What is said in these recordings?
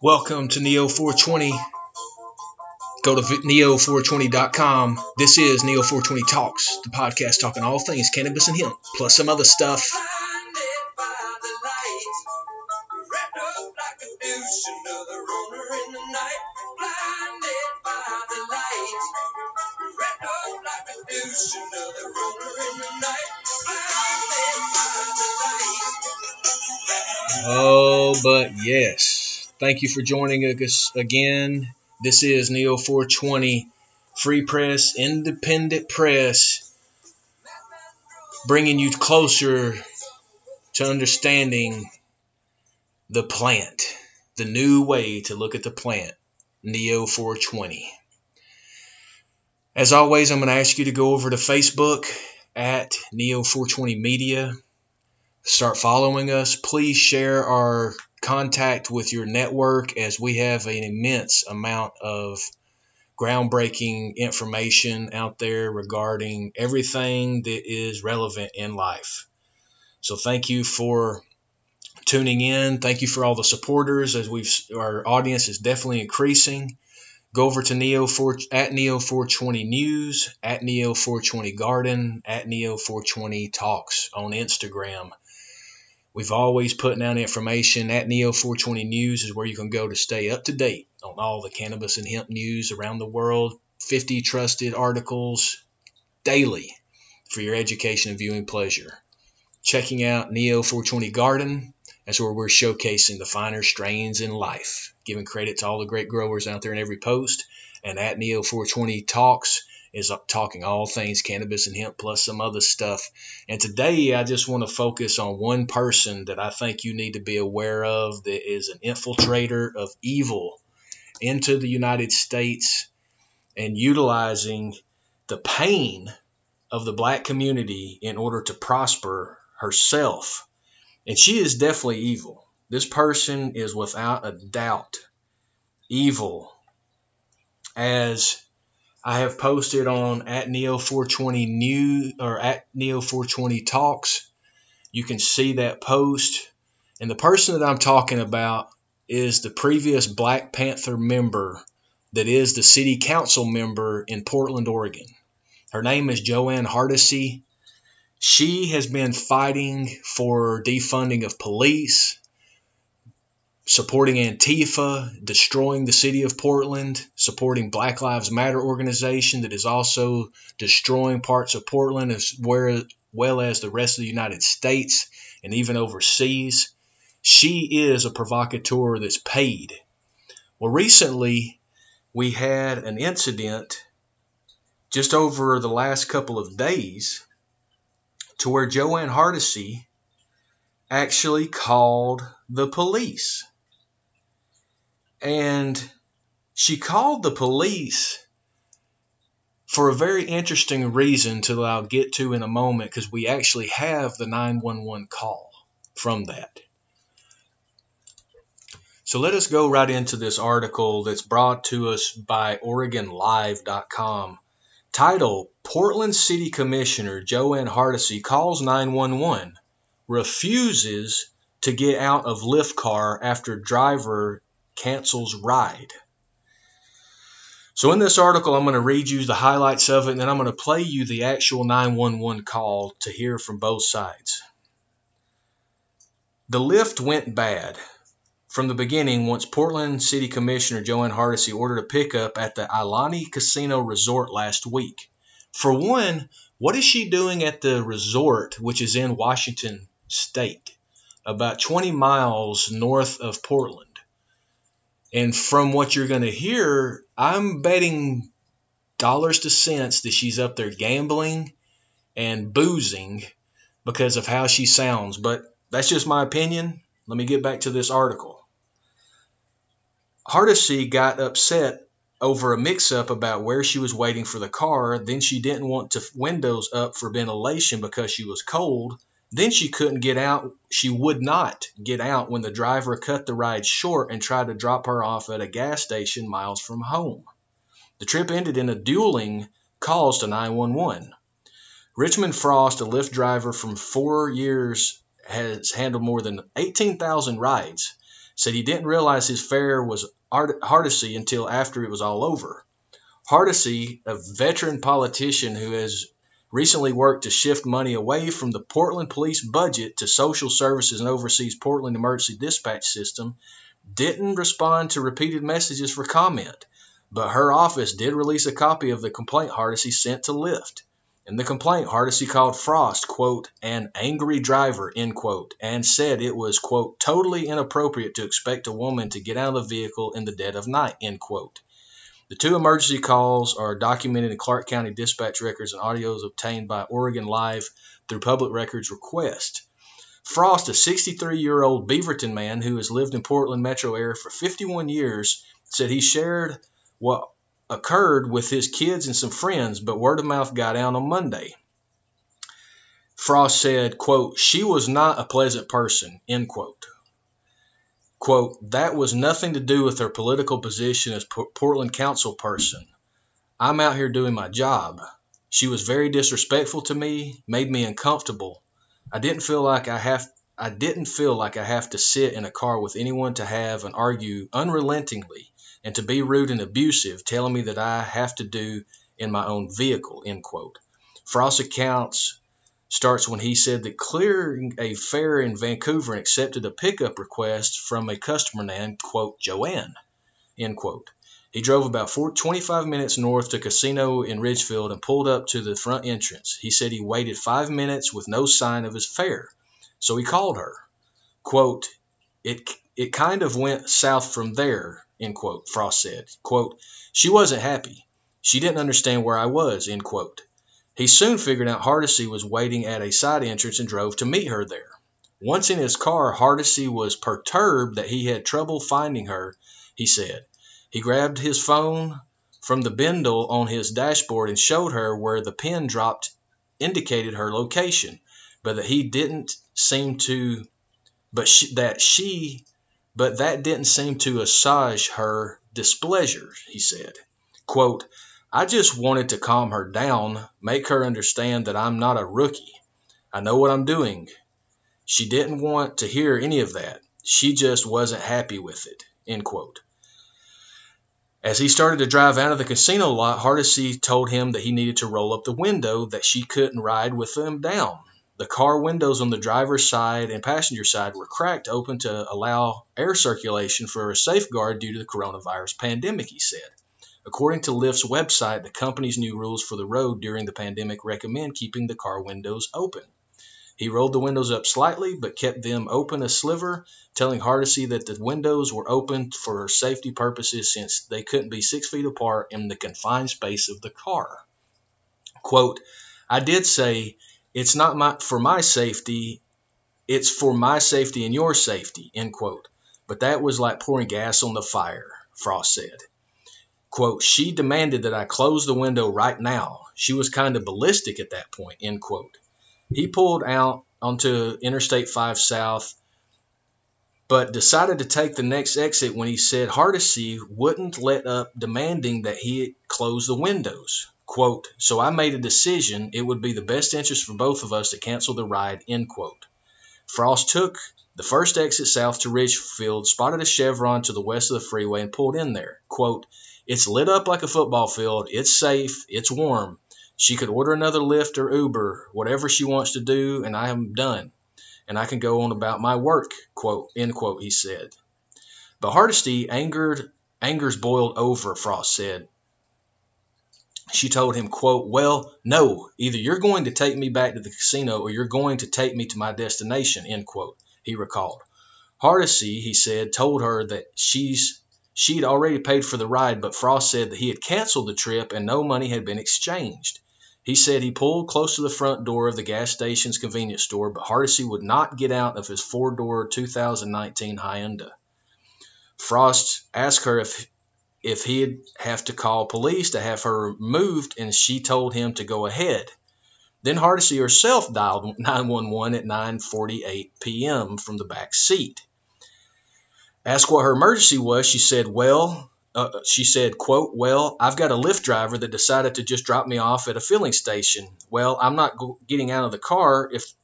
Welcome to Neo 420. Go to neo420.com. This is Neo 420 Talks, the podcast talking all things cannabis and hemp, plus some other stuff. Thank you for joining us again. This is Neo 420 Free Press, Independent Press, bringing you closer to understanding the plant, the new way to look at the plant, Neo 420. As always, I'm going to ask you to go over to Facebook at Neo 420 Media start following us. Please share our contact with your network as we have an immense amount of groundbreaking information out there regarding everything that is relevant in life. So thank you for tuning in. Thank you for all the supporters as we've our audience is definitely increasing. Go over to Neo 4 at Neo 420 News, at Neo 420 Garden, at Neo 420 Talks on Instagram. We've always putting out information at Neo420 News is where you can go to stay up to date on all the cannabis and hemp news around the world. 50 trusted articles daily for your education and viewing pleasure. Checking out Neo420 Garden, that's where we're showcasing the finer strains in life, giving credit to all the great growers out there in every post. And at Neo420 Talks, is talking all things cannabis and hemp plus some other stuff. And today I just want to focus on one person that I think you need to be aware of that is an infiltrator of evil into the United States and utilizing the pain of the black community in order to prosper herself. And she is definitely evil. This person is without a doubt evil as I have posted on at Neo420 New or at Neo420 Talks. You can see that post. And the person that I'm talking about is the previous Black Panther member that is the city council member in Portland, Oregon. Her name is Jo Ann Hardesty. She has been fighting for defunding of police, supporting Antifa, destroying the city of Portland, supporting Black Lives Matter organization that is also destroying parts of Portland as well as the rest of the United States and even overseas. She is a provocateur that's paid. Well, recently we had an incident just over the last couple of days to where Jo Ann Hardesty actually called the police. And she called the police for a very interesting reason that I'll get to in a moment because we actually have the 911 call from that. So let us go right into this article that's brought to us by OregonLive.com. Title Portland City Commissioner Jo Ann Hardesty calls 911, refuses to get out of Lyft car after driver cancels ride. So in this article, I'm going to read you the highlights of it, and then I'm going to play you the actual 911 call to hear from both sides. The Lyft went bad from the beginning once Portland City Commissioner Jo Ann Hardesty ordered a pickup at the ilani Casino Resort last week. For one, what is she doing at the resort, which is in Washington State, about 20 miles north of Portland? And from what you're going to hear, I'm betting dollars to cents that she's up there gambling and boozing because of how she sounds. But that's just my opinion. Let me get back to this article. Hardesty got upset over a mix up about where she was waiting for the car. Then she didn't want to windows up for ventilation because she was cold. Then she couldn't get out. She would not get out when the driver cut the ride short and tried to drop her off at a gas station miles from home. The trip ended in a dueling calls to 911. Richmond Frost, a Lyft driver from four years, has handled more than 18,000 rides, said he didn't realize his fare was Hardesty until after it was all over. Hardesty, a veteran politician who has recently worked to shift money away from the Portland police budget to social services and oversees Portland emergency dispatch system, didn't respond to repeated messages for comment, but her office did release a copy of the complaint Hardesty sent to Lyft. In the complaint, Hardesty called Frost, quote, an angry driver, end quote, and said it was, quote, totally inappropriate to expect a woman to get out of the vehicle in the dead of night, end quote. The two emergency calls are documented in Clark County dispatch records and audios obtained by Oregon Live through public records request. Frost, a 63 year old Beaverton man who has lived in Portland metro area for 51 years, said he shared what occurred with his kids and some friends, but word of mouth got out on Monday. Frost said, quote, she was not a pleasant person, end quote. Quote, that was nothing to do with her political position as P- Portland council person. I'm out here doing my job. She was very disrespectful to me, made me uncomfortable. I didn't feel like I have I didn't feel like I have to sit in a car with anyone to have and argue unrelentingly and to be rude and abusive, telling me that I have to do in my own vehicle, end quote. Frost's accounts starts when he said that clearing a fare in Vancouver and accepted a pickup request from a customer named, quote, Joanne, end quote. He drove about 4, 25 minutes north to casino in Ridgefield and pulled up to the front entrance. He said he waited five minutes with no sign of his fare. So he called her. Quote, it, it kind of went south from there, end quote, Frost said. Quote, she wasn't happy. She didn't understand where I was, end quote. He soon figured out Hardesty was waiting at a side entrance and drove to meet her there. Once in his car, Hardesty was perturbed that he had trouble finding her, he said. He grabbed his phone from the bindle on his dashboard and showed her where the pin dropped indicated her location, but that he didn't seem to but she, that she but that didn't seem to assuage her displeasure, he said. Quote, I just wanted to calm her down, make her understand that I'm not a rookie. I know what I'm doing. She didn't want to hear any of that. She just wasn't happy with it. End quote. As he started to drive out of the casino lot, Hardesty told him that he needed to roll up the window, that she couldn't ride with them down. The car windows on the driver's side and passenger side were cracked open to allow air circulation for a safeguard due to the coronavirus pandemic, he said. According to Lyft's website, the company's new rules for the road during the pandemic recommend keeping the car windows open. He rolled the windows up slightly but kept them open a sliver, telling Hardesty that the windows were open for safety purposes since they couldn't be six feet apart in the confined space of the car. Quote, I did say it's not my, for my safety, it's for my safety and your safety, end quote. But that was like pouring gas on the fire, Frost said. Quote, she demanded that I close the window right now. She was kind of ballistic at that point, end quote. He pulled out onto Interstate 5 South, but decided to take the next exit when he said Hardesty wouldn't let up demanding that he close the windows. Quote, so I made a decision it would be the best interest for both of us to cancel the ride, end quote. Frost took the first exit south to Ridgefield, spotted a Chevron to the west of the freeway, and pulled in there. Quote, it's lit up like a football field. It's safe. It's warm. She could order another Lyft or Uber, whatever she wants to do, and I am done. And I can go on about my work, quote, end quote, he said. But Hardesty angered, anger's boiled over, Frost said she told him, quote, Well, no, either you're going to take me back to the casino or you're going to take me to my destination, end quote, he recalled. Hardesty, he said, told her that she's she'd already paid for the ride, but Frost said that he had canceled the trip and no money had been exchanged. He said he pulled close to the front door of the gas station's convenience store, but Hardesty would not get out of his four door 2019 Hyundai. Frost asked her if if he'd have to call police to have her moved, and she told him to go ahead. Then Hardesty herself dialed 911 at 9:48 p.m. from the back seat. Asked what her emergency was, she said, "Well, uh, she said, quote, well, I've got a Lyft driver that decided to just drop me off at a filling station. Well, I'm not getting out of the car if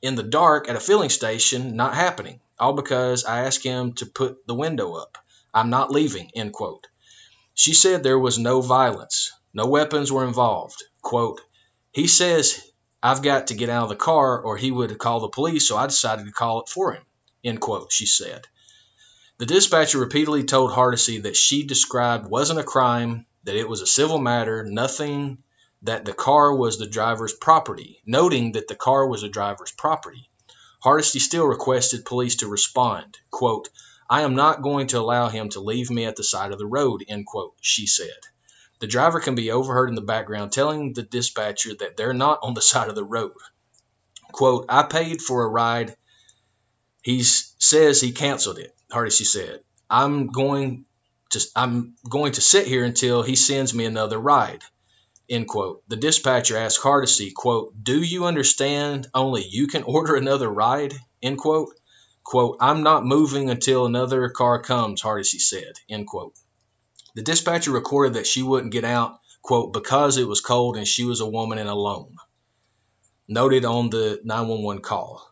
in the dark at a filling station not happening, all because I asked him to put the window up. I'm not leaving, end quote. She said there was no violence, no weapons were involved. Quote, he says I've got to get out of the car or he would call the police, so I decided to call it for him, end quote, she said. The dispatcher repeatedly told Hardesty that she described wasn't a crime, that it was a civil matter, nothing that the car was the driver's property, noting that the car was the driver's property. Hardesty still requested police to respond. Quote, I am not going to allow him to leave me at the side of the road, end quote, she said. The driver can be overheard in the background telling the dispatcher that they're not on the side of the road. Quote, I paid for a ride. He says he canceled it. Hardesty said, I'm going to I'm going to sit here until he sends me another ride. End quote. The dispatcher asked Hardesty, quote, Do you understand only you can order another ride? End quote. Quote, I'm not moving until another car comes, Hardesty said. End quote. The dispatcher recorded that she wouldn't get out, quote, because it was cold and she was a woman and alone. Noted on the 911 call.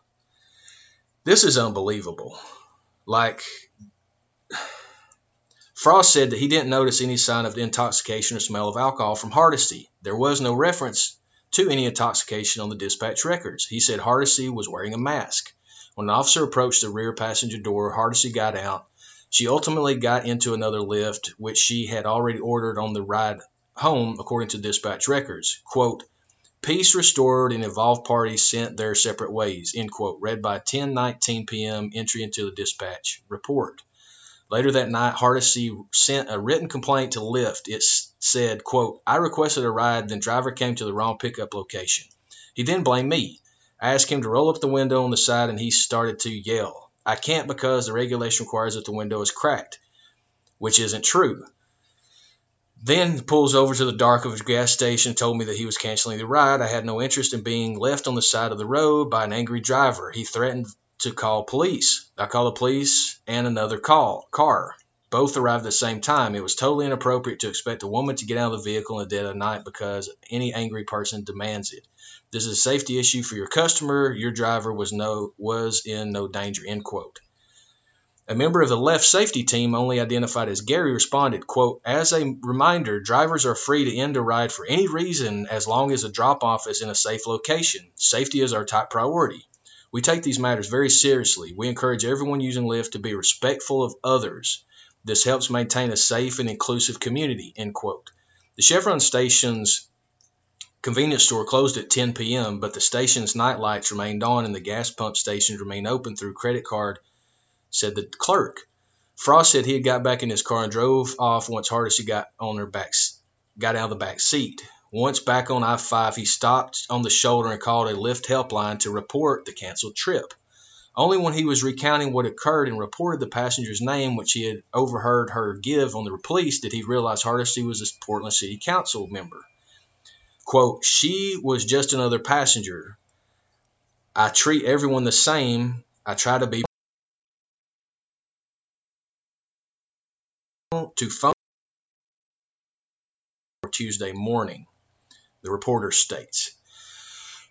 This is unbelievable. Like, Frost said that he didn't notice any sign of intoxication or smell of alcohol from Hardesty. There was no reference to any intoxication on the dispatch records. He said Hardesty was wearing a mask. When an officer approached the rear passenger door, Hardesty got out. She ultimately got into another Lyft, which she had already ordered on the ride home, according to dispatch records. Quote, Peace restored and involved parties sent their separate ways, end quote, read by 10:19 p.m. entry into the dispatch report. Later that night, Hardesty sent a written complaint to Lyft. It said, quote, I requested a ride, then driver came to the wrong pickup location. He then blamed me. I asked him to roll up the window on the side and he started to yell. I can't because the regulation requires that the window is cracked, which isn't true. Then pulls over to the dark of a gas station, told me that he was canceling the ride. I had no interest in being left on the side of the road by an angry driver. He threatened to call police. I called the police and another call car. Both arrived at the same time. It was totally inappropriate to expect a woman to get out of the vehicle in the dead of night because any angry person demands it. This is a safety issue for your customer. Your driver was no was in no danger. End quote. A member of the Lyft safety team, only identified as Gary, responded, quote, As a reminder, drivers are free to end a ride for any reason as long as the drop off is in a safe location. Safety is our top priority. We take these matters very seriously. We encourage everyone using Lyft to be respectful of others. This helps maintain a safe and inclusive community, end quote. The Chevron station's convenience store closed at 10 p.m., but the station's night lights remained on and the gas pump stations remain open through credit card said the clerk. Frost said he had got back in his car and drove off once Hardesty got on her back, got out of the back seat. Once back on I-5, he stopped on the shoulder and called a Lyft helpline to report the canceled trip. Only when he was recounting what occurred and reported the passenger's name, which he had overheard her give on the police, did he realize Hardesty was a Portland City Council member. Quote, she was just another passenger. I treat everyone the same. I try to be to phone Tuesday morning, the reporter states.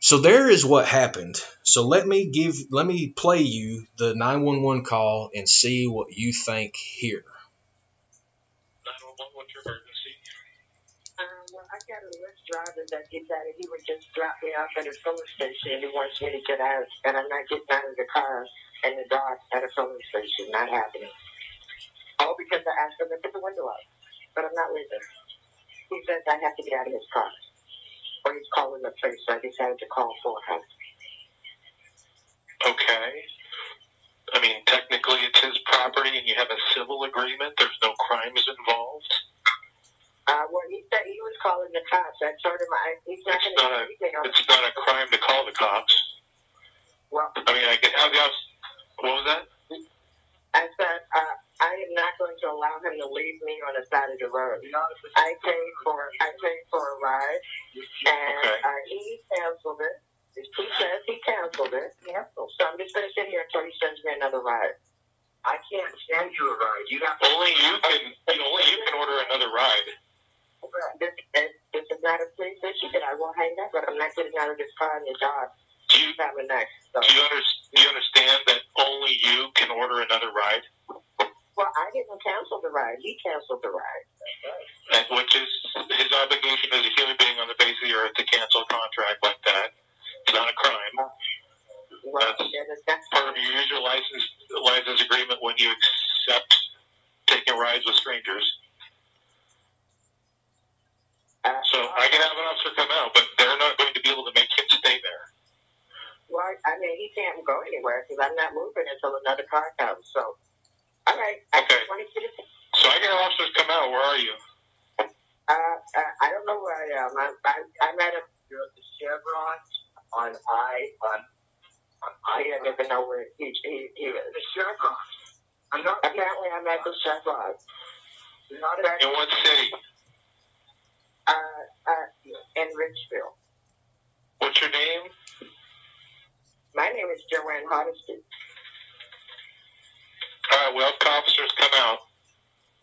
So there is what happened. So let me give let me play you the 911 call and see what you think here. 911, what's your emergency? Um, well, I got a Lyft driver that decided he would just drop me off at a filling station and he wants me to get out, and I'm not getting out of the car in the dark at a filling station. Not happening. All because I asked him to put the window up, but I'm not leaving. He says I have to get out of his car, or he's calling the police. So I decided to call for him. Okay. I mean, technically it's his property and you have a civil agreement. There's no crimes involved. Uh, well, he said he was calling the cops. I told him I, he's not going to do anything it's not a crime to call the cops. Well, I mean, I can have the him to leave me on the side of the road. I paid for I paid for a ride, and Okay. uh, he canceled it. He says he canceled it. Canceled. So I'm just going to sit here until he sends me another ride. I can't send you a ride. You have Only you can. You only you can order another ride. This, this, this is not a police issue that I will hang up, but I'm not getting out of this car in the dark. Do you Have next. So, Do you, under, do you understand that only you can order another ride? Well, I didn't cancel the ride. He canceled the ride. And which is his obligation as a human being on the face of the earth to cancel a contract like that. It's not a crime. Well, That's- it's- that's Part of your user license license agreement when you accept taking rides with strangers. uh, So I can have an officer come out, but they're not going to be able to make him stay there. Well, I mean, he can't go anywhere because I'm not moving until another car comes. So, all right. I Okay. just wanted you to. So I get officers come out. Where are you? Uh, uh, I don't know where I am. I'm, I'm, I'm at a. You're the Chevron on I on on I. I don't even know where he, he, he is. The Chevron. I'm not. Apparently, I'm at the Chevron. Not at. In what city? Uh, uh, in Richville. What's your name? My name is Jo Ann Hardesty. All right, well, officers come out.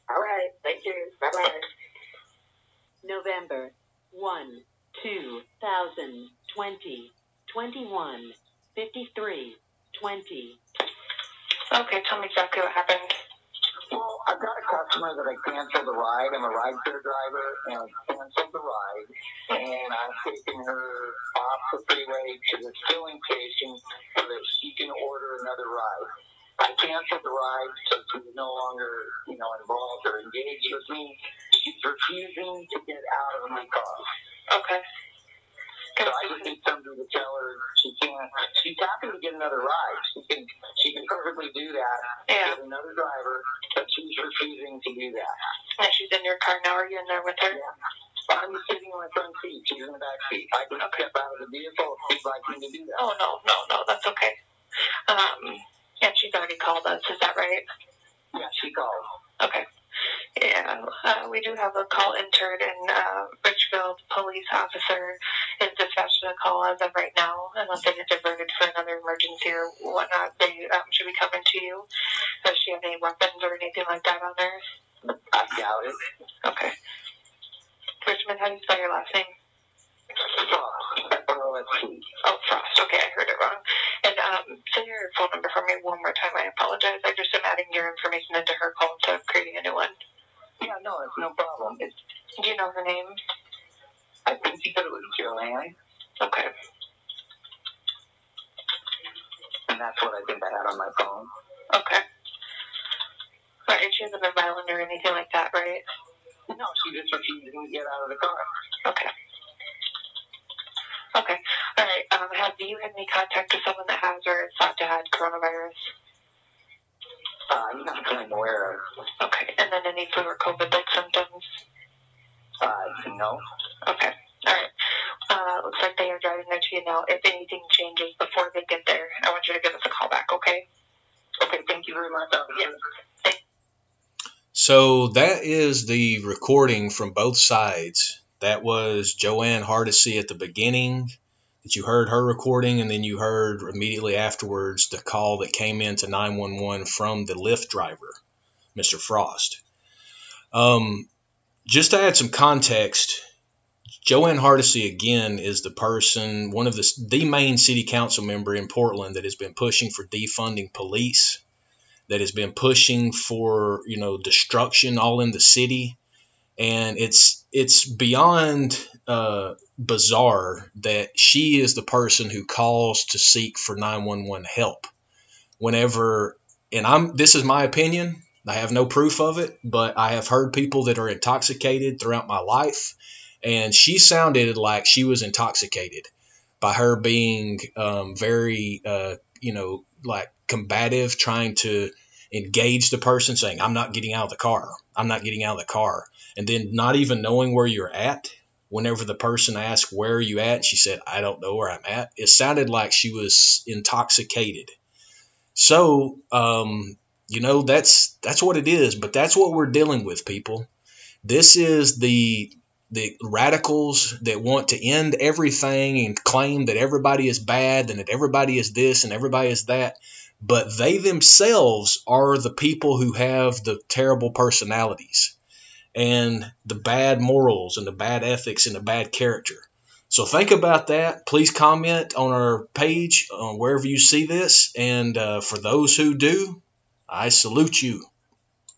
All right. Thank you. Bye bye. November 1, 2020, 21, 53, 20. Okay, tell me exactly what happened. Well, I've got a customer that I canceled the ride. I'm a rideshare driver, and I canceled the ride, and I'm taking her off the freeway to the filling station so that she can order another ride. I canceled the ride, so she's no longer, you know, involved or engaged with me. She's refusing to get out of my car. Okay. So I just need somebody to tell her she can't. She's happy to get another ride. She can. She can perfectly do that. Yeah. Get another driver, but she's refusing to do that. And she's in your car now. Are you in there with her? Yeah. I'm sitting in my front seat. She's in the back seat. I can step out of the vehicle if she'd like me to do that. Oh, no, no, no, that's okay. Um, she's already called us. Is that right? Yeah, she called. Okay. Yeah, uh, we do have a call entered, and uh, Richfield police officer is dispatching a call as of right now. Unless they get diverted for another emergency or whatnot, they um, should be coming to you. Does she have any weapons or anything like that on her? I doubt it. Okay. Richmond, how do you spell your last name? F-R-O-S-T. Oh, Frost. Okay, I heard it wrong. And um, say your phone number for me one more time. I apologize. I just am adding your information into her call of creating a new one. Yeah, no, it's no problem. It's, Do you know her name? I think she said it was Joanne, Okay. and that's what I think I had on my phone. Okay. Right, she hasn't been violent or anything like that, right? No, she just refusing to get out of the car. Okay. Okay. All right. Um, have you had any contact with someone that has or is thought to have coronavirus? Uh, not that I'm aware of. Okay. And then any flu or COVID-like symptoms? Uh, no. Okay. All right. Uh, looks like they are driving there to you now. If anything changes before they get there, I want you to give us a call back, okay? Okay, thank you very much, officer. So that is the recording from both sides. That was Jo Ann Hardesty at the beginning that you heard her recording, and then you heard immediately afterwards the call that came into 911 from the Lyft driver, Mr. Frost. Um, just to add some context, Jo Ann Hardesty again is the person, one of the the main city council member in Portland that has been pushing for defunding police that has been pushing for you know destruction all in the city and it's it's beyond uh, bizarre that she is the person who calls to seek for 911 help. Whenever and I'm this is my opinion I have no proof of it but I have heard people that are intoxicated throughout my life and she sounded like she was intoxicated by her being um, very uh, you know like combative trying to engage the person saying i'm not getting out of the car. I'm not getting out of the car. And then not even knowing where you're at whenever the person asked where are you at? She said i don't know where i'm at. It sounded like she was intoxicated. So um, you know that's that's what it is but that's what we're dealing with people. This is the the radicals that want to end everything and claim that everybody is bad and that everybody is this and everybody is that but they themselves are the people who have the terrible personalities and the bad morals and the bad ethics and the bad character So think about that. Please comment on our page uh, wherever you see this. And uh, for those who do, I salute you.